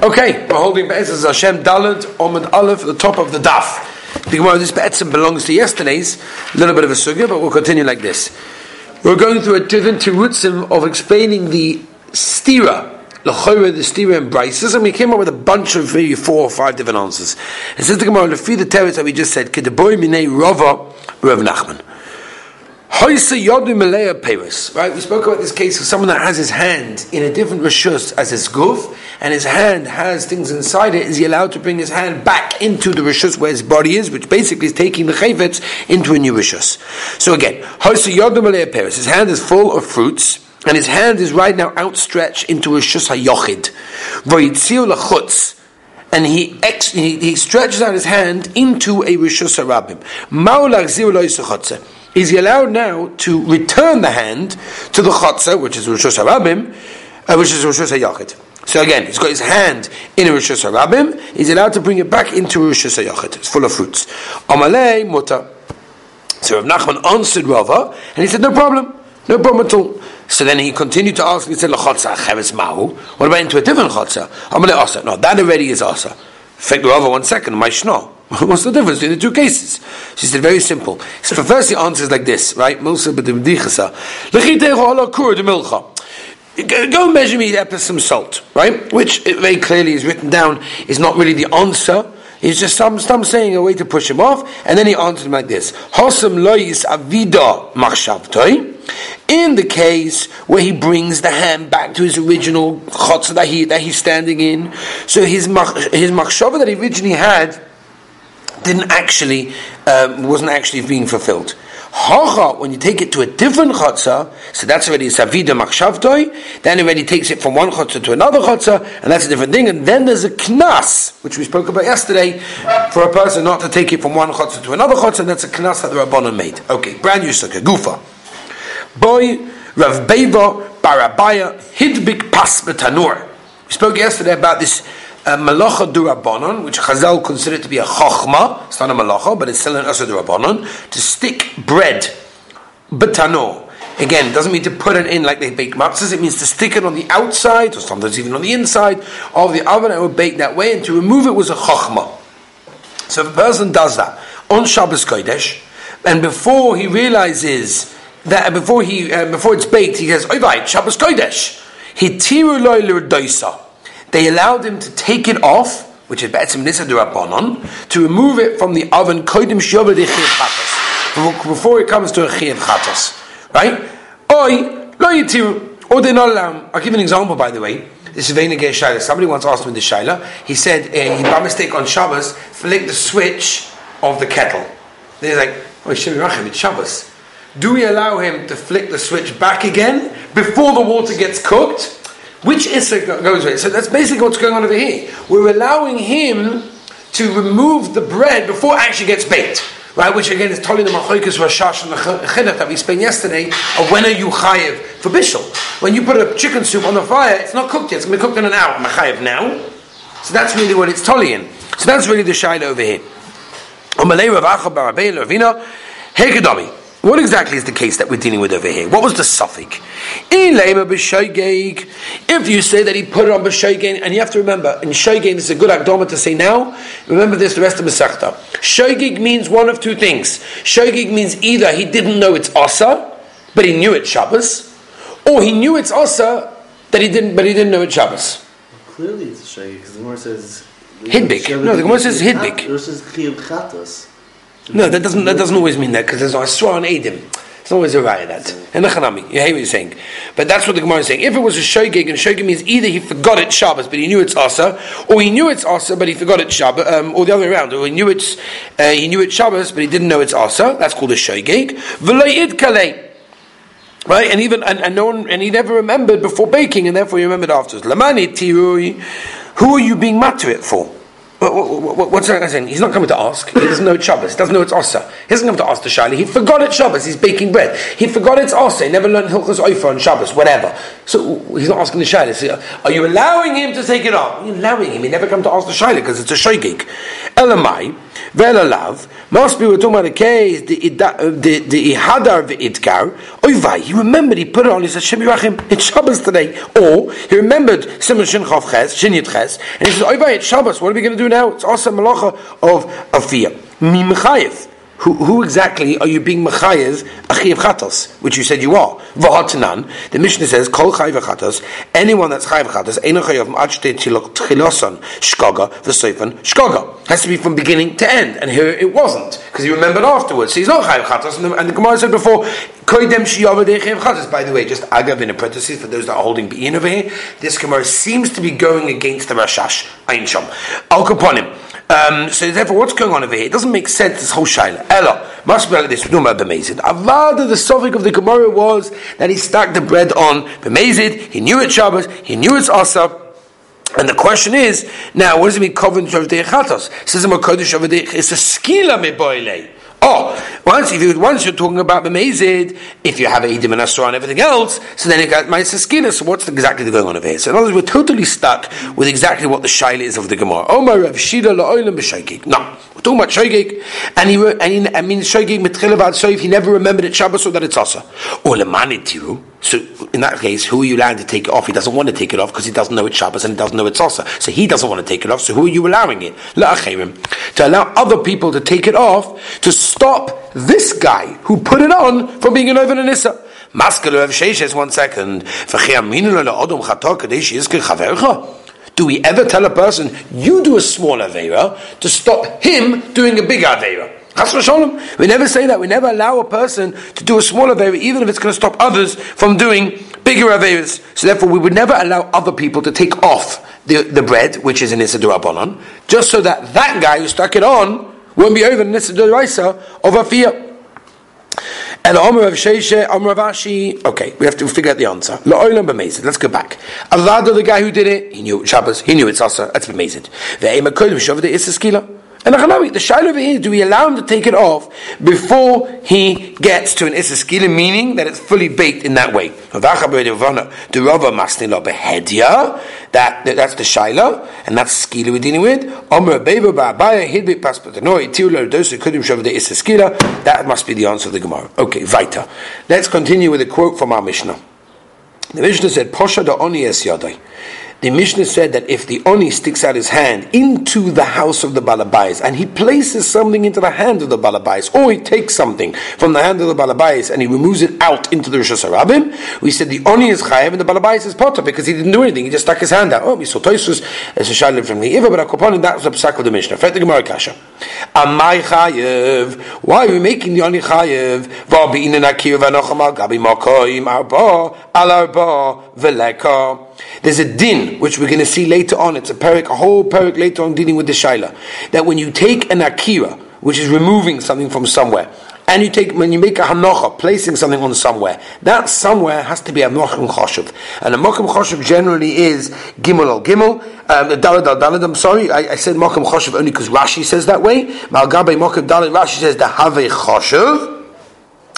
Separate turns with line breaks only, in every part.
Okay, we're holding Be'etzes Hashem Dalet Omid Aleph the top of the daf. The Gemara, this Be'etzim belongs to yesterday's, a little bit of a sugya, but we'll continue like this. We're going through a different terutzim of explaining the stira, L'choyre, the stira and Brises, and we came up with a bunch of maybe four or five different answers. And says the Gemara, Lefi the teretz that we just said, Kedeboy Minei Rava Rav Nachman. Right, we spoke about this case of someone that has his hand in a different rishus as his guf, and his hand has things inside it. Is he allowed to bring his hand back into the rishus where his body is, which basically is taking the chayvetz into a new rishus? So again, his hand is full of fruits, and his hand is right now outstretched into a rishus hayochid. And he, ex, he, he stretches out his hand into a rishus harabim. Is he allowed now to return the hand to the chotzer, which is Rosh Hashanah, uh, which is Rosh Hashanah So again, he's got his hand in Rosh Hashanah, he's allowed to bring it back into Rosh Hashanah It's full of fruits. Amalei muta. So Rav Nachman answered Rava, and he said, no problem, no problem at all. So then he continued to ask, he said, L'chotza cheves mahu. What about into a different chotza? Amalei asa. No, that already is asa. Fake Rava one second, my shno. What's the difference between the two cases? She said, very simple. So first, the answer is like this, right? Go measure me that some salt, right? Which very clearly is written down is not really the answer. It's just some, some saying a way to push him off, and then he answered him like this: Hosam lois avida machshavtoi. In the case where he brings the hand back to his original chotz that he that he's standing in, so his his machshava that he originally had didn't actually um, wasn't actually being fulfilled. Hacha, when you take it to a different chotza, so that's already savida machshavtoi, then it already takes it from one chotza to another chotza, and that's a different thing. And then there's a knas, which we spoke about yesterday, for a person not to take it from one chotza to another chotza, and that's a knas that the Rabbanon made. Okay, brand new sukkah, gufa. Boy, Rav Beva, Barabaya, Hidbik Pas Betanur. We spoke yesterday about this a malacha durabanon, which Chazal consider to be a chachma. It's not a malacha, but it's still an asa durabanon to stick bread, betano. Again, it doesn't mean to put it in like they bake matzahs. It means to stick it on the outside, or sometimes even on the inside of the oven, and would bake that way. And to remove it was a chachma. So if a person does that on Shabbos Kodesh, and before he realizes that before he uh, before it's baked, he says, "Oh right, Shabbos Kodesh." Hitiru loy they allowed him to take it off, which is Be'etzim Nisa to remove it from the oven, Kodim Shioba de Chatas, before it comes to a Chiyav Chatas. Right? Oi, lo yitiru, or they not allow him. I'll give an example, by the way. This is Veinage Shaila. Somebody once asked me the Shaila. He said, uh, he by mistake on Shabbos, flicked the switch of the kettle. They're like, oh, Rachim, it's Shabbos. Do we allow him to flick the switch back again before the water gets cooked? Which Issa goes with? So that's basically what's going on over here. We're allowing him to remove the bread before it actually gets baked. Right, which again is telling the machoikas rashash and the chinuch that we explained yesterday of when are you chayiv for bishul. When you put a chicken soup on the fire, it's not cooked yet. It's going to be cooked in an hour. Am chayiv now? So that's really what it's telling. So that's really the shayla over here. What exactly is the case that we're dealing with over here? What was the suffix? If you say that he put it on b'shoigain, and you have to remember, in shoigain, this is a good akdoma to say now. Remember this the rest of Masechta. Shoigig means one of two things. Shoigig means either he didn't know it's asa, but he knew it's Shabbos, or he knew it's asa, that he didn't, but he didn't know it's Shabbos.
Well, clearly, it's shoigig because the Gemara says
hidbik. No, the Gemara says hidbik. No, that doesn't that doesn't always mean that because there's Asra on Edim. It's always a raya that. And the Chanami. You hear what you're saying. But that's what the Gemara is saying. If it was a Shogeg, and Shogeg means either he forgot it Shabbos, but he knew it's Asa, or he knew it's Asa, but he forgot it Shabbos, um, or the other way around, or he knew it's, uh, he knew it's Shabbos, but he didn't know it's Asa. That's called a Shogeg. V'lo'id kalei. Right, and even and, and no one, and he never remembered before baking, and therefore he remembered afterwards. Lamani tirui, who are you being mad it for? What's that guy saying? He's not coming to ask. He doesn't know it's Shabbos. He doesn't know it's Osa. He doesn't come to ask the Shaila. He forgot it's Shabbos. He's baking bread. He forgot it's Osa. He never learned Hilchos Oifa on Shabbos, whatever. So he's not asking the Shaila. So, are you allowing him to take it off? Are you allowing him? He never come to ask the Shaila because it's a Shoigig. Elamai. Velalav must be we're talking about a case the uh, the the ihadar the idkar. Oivai, he remembered he put it on. He said Shem Yerachim. It's Shabbos today. Or he remembered Simon Shin Chav Ches Shin Yit Ches, and he says Oivai, it's Shabbos. What are we going to do now? It's also malacha of of fear. Who, who exactly are you being mechayev achiv chatos, which you said you are? V'hatanan. The Mishnah says kol chayiv chatos. Anyone that's chayiv chatos eno chayav ma'achte tchiloson shkaga v'soifan shkaga has to be from beginning to end, and here it wasn't because he remembered afterwards. So he's not chayiv chatos, and the, and the Gemara said before koidem shiyavadei chayiv chatos. By the way, just agav in a parenthesis for those that are holding bein over here, this Gemara seems to be going against the Rashash Ein. Al Kaponim. Um, so therefore, what's going on over here? It doesn't make sense. This whole shaila. Ella must be like this. About b'mezid. Avada, the suffix of the Gemara was that he stacked the bread on b'mezid. He knew it's Shabbos. He knew it's Asab. And the question is, now, what does it mean, Koven Shavdei Chatos? Says the Kodesh Shavdei, it's a skila me Oh, once if you once you're talking about b'mezid, if you have a idim and asra and everything else, so then you got my ma'asaskina. So what's exactly going on over here? So in other words, we're totally stuck with exactly what the shaila is of the Gemara. Oh my Rav Shida. No, we're talking about shaykik, and he and he, I mean shaykik mitchil about soif. He never remembered it Shabbos or that it's asa. Or lemanitiru. So in that case, who are you allowing to take it off? He doesn't want to take it off because he doesn't know it's Shabbos and he doesn't know it's Asa. So he doesn't want to take it off. So who are you allowing it? To allow other people to take it off to stop this guy who put it on from being an over Nissa. One second. Do we ever tell a person, you do a small Aveira to stop him doing a big Aveira? We never say that. We never allow a person to do a smaller Avera, even if it's going to stop others from doing bigger Averas. So therefore, we would never allow other people to take off the, the bread, which is an Isidura Bonon, just so that that guy who stuck it on won't be over the Isidura of a fear. And Omer of Sheishe, Omer of Ashi. Okay, we have to figure out the answer. La'olam b'mezid. Let's go back. Avada, the guy who did it, he knew Shabbos, he knew it's also, that's b'mezid. Ve'ema kodim shoved the Issa and the over here, do we allow him to take it off before he gets to an isaskila, meaning that it's fully baked in that way? That, that's the shaila, and that's skila we're dealing with. That must be the answer of the Gemara. Okay, Vaita. Let's continue with a quote from our Mishnah. The Mishnah said, Posha da oni es yadai. The Mishnah said that if the Oni sticks out his hand into the house of the Balabais and he places something into the hand of the Balabais, or he takes something from the hand of the Balabais and he removes it out into the Rosh Hashanah, we said the Oni is Chayev and the Balabais is Potter because he didn't do anything, he just stuck his hand out. Oh, we saw Toisus as a Shalim from the Iva, but Akoponin, that was a psak of the Mishnah. Fet the Gemara Kasha. Amai Chayev, why are we making the Oni Chayev? Vabi in Akir Vanocham Gabi Mokoim Arba, Al Arba, Veleka. There's a din, which we're going to see later on. It's a parak, a whole parak later on dealing with the shaila. That when you take an akira, which is removing something from somewhere, and you take when you make a hanocha, placing something on somewhere, that somewhere has to be a mokum choshev, and a mokum choshev generally is gimel al gimel, um, dalad al dalad. I'm sorry, I, I said mokum choshev only because Rashi says that way. Malgabe mokum dalad. Rashi says the have choshev.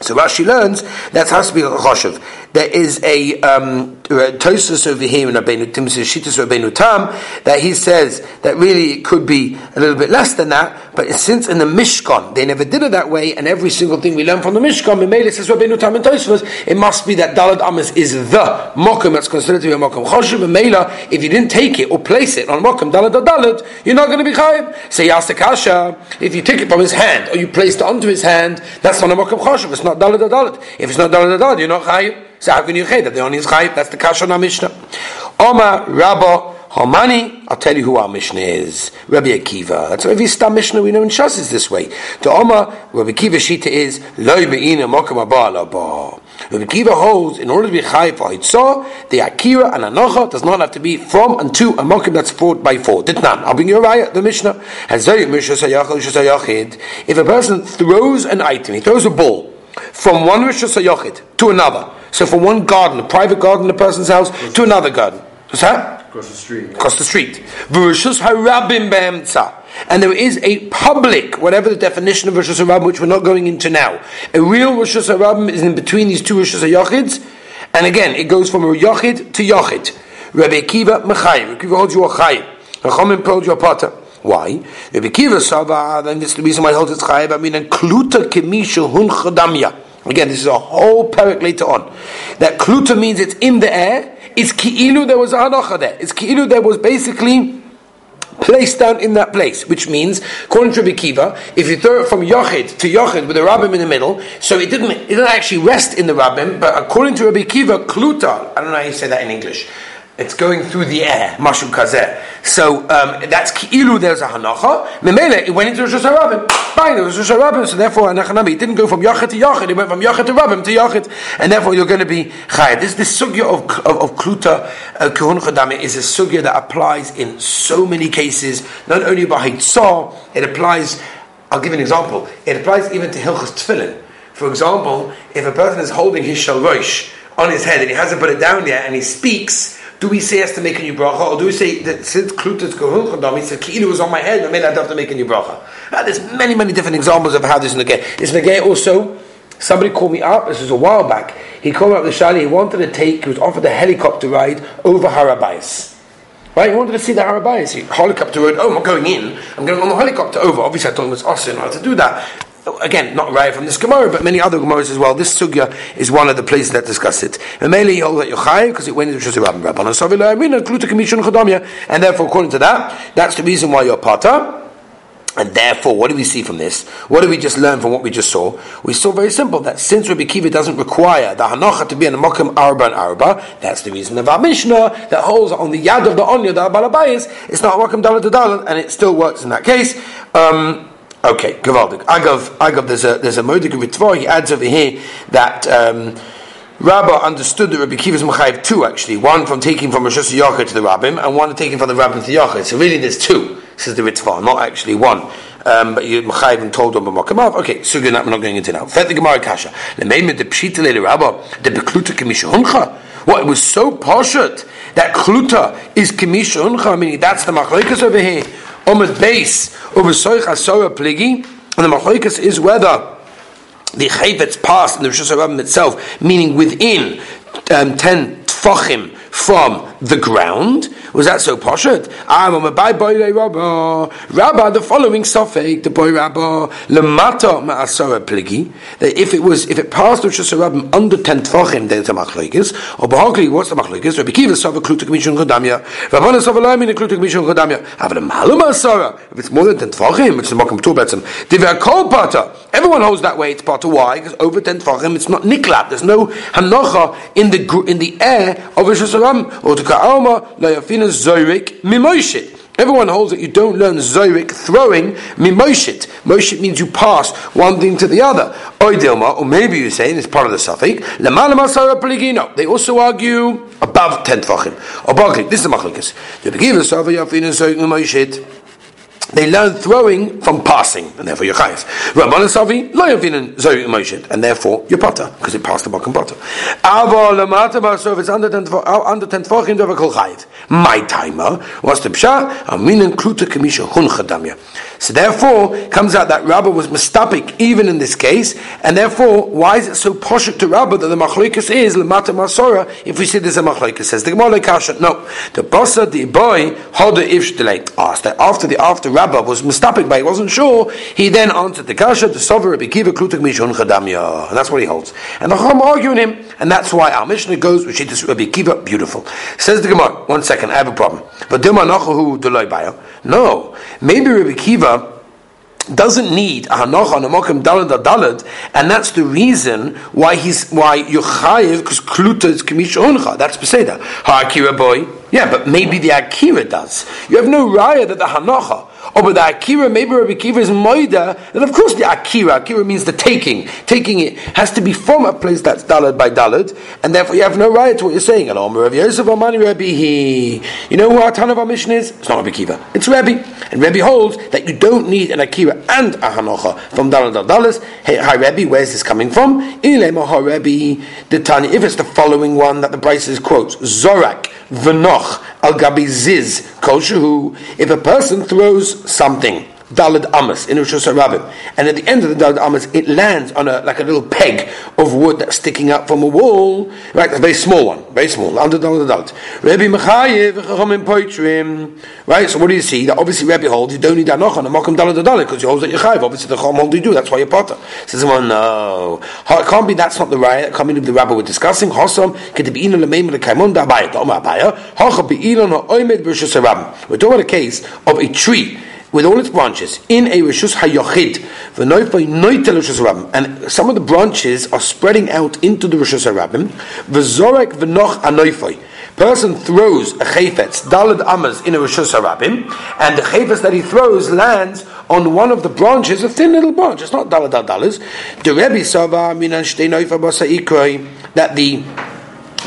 So Rashi learns that has to be a choshev. There is a um, Tosus over here in Rabbeinu Rabbeinu Tam that he says that really it could be a little bit less than that. But since in the Mishkan they never did it that way, and every single thing we learn from the Mishkan, Mimele says Rabbeinu Tam and Tosus, it must be that Dalad Amas is the Mokum that's considered to be a Mokum choshev. Mela, if you didn't take it or place it on Mokum Dalad or Dalad, you're not going to be Chayiv. Say Yasakasha, if you take it from his hand or you placed it onto his hand, that's not a Mokum choshev. It's not Dalad or Dalad. If it's not Dalad or Dalad, you're not Chayiv. So how can you say that the only is chayit? That's the kasha on our Mishnah. Oma Rabba Homani, I'll tell you who our Mishnah is. Rabbi Akiva. That's every star Mishnah we know in Shas is this way. The Oma, Rabbi Akiva Shita is, Loi Be'ina Mokam Abba Rabbi Akiva holds, in order to be chayit for Hitzah, the Akira and Anocha does not have to be from and to a Mokim that's four by four. Ditnan. I'll bring you a raya, the Mishnah. If a person throws an item, he throws a ball from one Rosh Hashanah to another, so from one garden, a private garden in a person's house, to another garden. What's that?
Across the street.
Across the street. And there is a public, whatever the definition of Rosh Hashanah, which we're not going into now. A real Rosh Hashanah is in between these two Rosh Hashanahs, and again, it goes from a Yochid to Yochid. Rabbi Akiva Mechayim. Rabbi Akiva holds you a Chayim. Chachamim told you a Potter. Why? Rabbi Kiva Sava, then this is the reason why it holds it's chayiv. I mean, and kluta kemisha hun chadamya. Again, this is a whole parak later on. That kluta means it's in the air. It's ki'ilu there was a there. It's ki'ilu there was basically placed down in that place, which means, according to Rabbi Kiva, if you throw it from Yochid to Yochid with a rabbim in the middle, so it didn't, it didn't actually rest in the rabbim, but according to Rabbi Kiva, kluta, I don't know how you say that in English, it's going through the air, mashum kazeh. So um, that's ki'ilu. There's a hanacha. Memele, it went into Rosh Hashanah. Bang, there was Rosh Hashanah. So therefore, anachanami, it didn't go from yachid to yachid. It went from yachid to rabbim to yachid, and therefore you're going to be chayed. This this sugya of of, of kluta uh, kuhun chadami is a sugya that applies in so many cases. Not only by hitzah, it applies. I'll give an example. It applies even to hilchas tefillin. For example, if a person is holding his shalrosh on his head and he hasn't put it down yet, and he speaks do we say has to make a new bracha, or do we say that since klutas kohun he said ki'ilu was on my head, I mean I have to make a new bracha? Now, there's many, many different examples of how this is negay. Is negay also? Somebody called me up. This was a while back. He called me up the shali. He wanted to take. He was offered a helicopter ride over Harabais. Right? He wanted to see the Harabais. He helicopter ride. Oh, I'm not going in. I'm going on the helicopter over. Obviously, I told him it's awesome how to do that again, not right from this Gemara, but many other Gemaras as well. This sugya is one of the places that discuss it. And because it went into Shasi Rabban and therefore, according to that, that's the reason why you're Pata. And therefore, what do we see from this? What do we just learn from what we just saw? We saw very simple that since Rabbi Kiva doesn't require the Hanocha to be in a Mokim Arba and Arba, that's the reason of our Mishnah that holds on the Yad of the Onya, the Abalabayas, it's not Mokim Dalit Dalit, and it still works in that case. Um, Okay, Gavaldik. Agav, Agav, there's a there's a Modik Ritva. He adds over here that um, Rabbah understood that Rabbi Kiva's Machayev two actually, one from taking from Rosh Hashanah to the Rabbim, and one taking from the Rabbim to the. So really, there's two. Says the Ritva, not actually one. Um, but you Machayev and told them about Okay, so we're not going into now. Fet the Gemara Kasha. The main the Pshita Le Rabbah the Bekluta Kimishahuncha. What it was so poshut that Kluta is Kimishahuncha. Meaning that's the Machlekes over here. Omid base over Soich Asora Pligi, and the Machoikas is whether the Chayvet's passed in the Rosh Hashanah itself, meaning within um, 10 tfachim from the ground. Was that so poshet? I'm a by boy rabba. Rabba, the following sofek, the boy rabba, lemata ma'asara pligi. That if it was, if it passed Rosh Hashanah under ten tfachim, there's a machlekes. Or bahagli, what's the machlekes? Rabbi Kiva sava kluta k'mishun chodamya. Rabbana sava laimi ne kluta k'mishun chodamya. Have a malu ma'asara. If it's more than ten tfachim, it's a makam tu betzim. Diver kol pata. Everyone holds that way. It's pata. Why? Because over ten tfachim, it's not niklat. There's no hanocha in the in the air of Rosh Hashanah or Ka'alma Zorik Mimoshit. Everyone holds that you don't learn Zorik throwing Mimoshit. Moshit means you pass one thing to the other. Oidilma, or maybe you say, it's part of the suffix, Lamalamasara Peligino. They also argue above 10 Tvachim. This is the Machlikas. They learn throwing from passing, and therefore you're chayiv. Rabban Savi lo yavinin zoy emotion, and therefore you're potter because it passed the bakum potter. Ava lamata so if it's under ten uh, under ten tefachim you're kol chayiv. My timer was the psha aminin kluta kamisha hun chadamya. So therefore, comes out that Rabbah was mistapik even in this case, and therefore, why is it so poshuk to Rabbah that the machloikas is lemata masora? If we see there's a machloikas, says the Gemara kasha. No, the bossa the boy hoda if asked that after the after Rabbah was mistapik, but he wasn't sure. He then answered the kasha the sover Kiva klutak mishon chadamya, and that's what he holds. And the Chacham arguing him, and that's why our Mishnah goes with Shittas Rabbi Kiva. Beautiful. Says the Gemara. One second, I have a problem. But Dilma Nachahu Deloy Bayo. No, maybe Rabbi Kiva doesn't need a hanocha on a mokim dalad dalad, and that's the reason why he's why yuchayev because kluta is kamish oncha. That's beseda. Ha akira boy, yeah, but maybe the akira does. You have no raya that the hanocha Oh, but the Akira, maybe Rabbi Akiva is Moida, and of course the Akira, Akira means the taking. Taking it has to be from a place that's Dalad by Dalad, and therefore you have no right to what you're saying. And Rabbi Yosef Amani Rabbi, he, you know who our ton of our mission is? It's not Rabbi Akiva, it's Rabbi. And Rabbi holds that you don't need an Akira and a Hanocha from Dalad al Dalas. Hey, hi Rabbi, where's this coming from? Ilema Rabbi, the Tani, if it's the following one that the Bryces quotes, Zorak, Venoch, Al Gabi Ziz, Koshu, if a person throws something Dalad Amas in Rosh Hashanah, and at the end of the Dalad Amas, it lands on a like a little peg of wood that's sticking up from a wall, right? A very small one, very small, under the Dalad. Rabbi Mechayev Chachamim Poitrim, right? So what do you see? That obviously Rabbi holds you don't need Anoch on a Mokum Dalad Dalad because you hold that you're Chayiv. Obviously the Chacham hold you do. That's why you're Potter. Says someone, no, it can't be. That's not the right. It can't be the Rabbi we're discussing. Hossam Kedibina Lemeim Lekaimun Dabaya Doma Abaya Hacha Beilon Oimed B'Rishus We're talking about a case of a tree with all its branches in a rishus hayochid, and some of the branches are spreading out into the rishus harabim. V'zorek v'noch anoifai. Person throws a chayfetz dalad amas in a rishus harabim, and the chayfetz that he throws lands on one of the branches, a thin little branch. It's not dalad dalas. The Rebbe sava minan shtei that the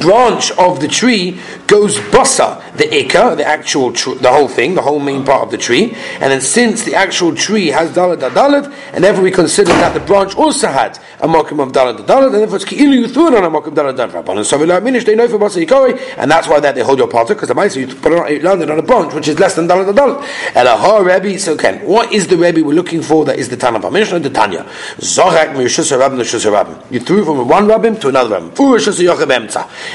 branch of the tree goes basa, the ikka, the actual, tr- the whole thing, the whole main part of the tree, and then since the actual tree has dalad dalit, and therefore we consider that the branch also had a mokum of dalad dalit, and therefore it's ki'ilu you threw it on a mokum dalad dalit. So we minish they know for basa yikoi, and that's why that they hold your part because the mice you put on, you landed on a branch which is less than dalad. And a ha Rebbe, so can what is the Rebbe we're looking for? That is the Tana Mishnah, the Tanya. Zorak miyushus rabbin, the You threw from one rabbin to another rabbin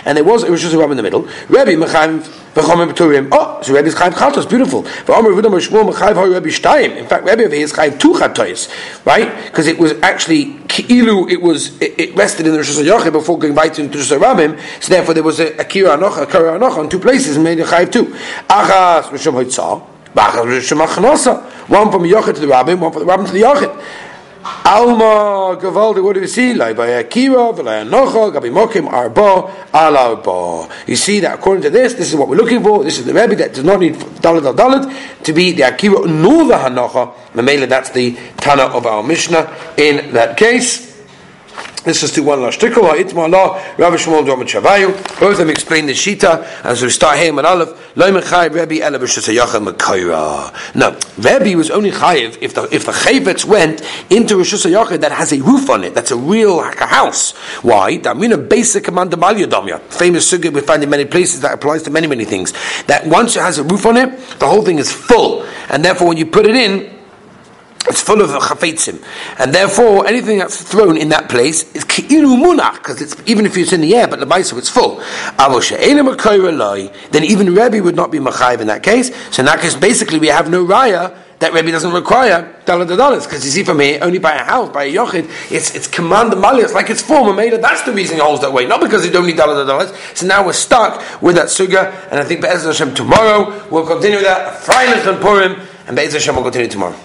and there was it was just a Rebbe in the middle. Rebbe Mechaim Oh, so Rebbe's Chaim Chatos, beautiful. V'omer v'udam Shmuel Mechaim ha'Rebbe Shtayim. In fact, Rebbe is Chaim two Chatos, right? Because it was actually Ki'ilu, it was it, it rested in the Rosh Hashanah before going right into the Rabbim. So therefore, there was a, Kira Anocha, a Kira Anocha on two places and made a Rishon Hoitzah. One from Yochid to the Rabbim, one from the Rabbim to the Yochid. Alma Gavaldi, what do we see? Like by Akira, Nocha, Gabi Mokim, Arba, Alaba. You see that according to this, this is what we're looking for. This is the Rebbe that does not need Dalit al Dalit to be the Akira nor the Hanocha. Mamela, that's the Tana of our Mishnah in that case. This is to one last shtickle. Itma Allah, Rabbi Shmuel Domet Shavayu. Both of them explain the Shita as we start here in Aleph. Lo mechayv Rebbe Ela b'shasayachah mekayra. No, Rebbe was only chayiv if the if the chayvetz went into a shasayachah that has a roof on it. That's a real like a house. Why? A basic command damya. Famous sugya we find in many places that applies to many many things. That once it has a roof on it, the whole thing is full, and therefore when you put it in it's full of chafetzim, and therefore anything that's thrown in that place is ki'ilu munach because it's even if it's in the air, but the ba'isa it's full. Then even Rebbe would not be machayiv in that case. So in that case, basically, we have no raya that Rebbe doesn't require dollar dollars. Because you see from here only by a house by a yochid it's it's command the mali it's like it's form made that's the reason it holds that way. Not because don't need dollar dollars. So now we're stuck with that suga. And I think Be'ez Hashem tomorrow we'll continue that. Freilich and Purim. And Be'ez Hashem will continue tomorrow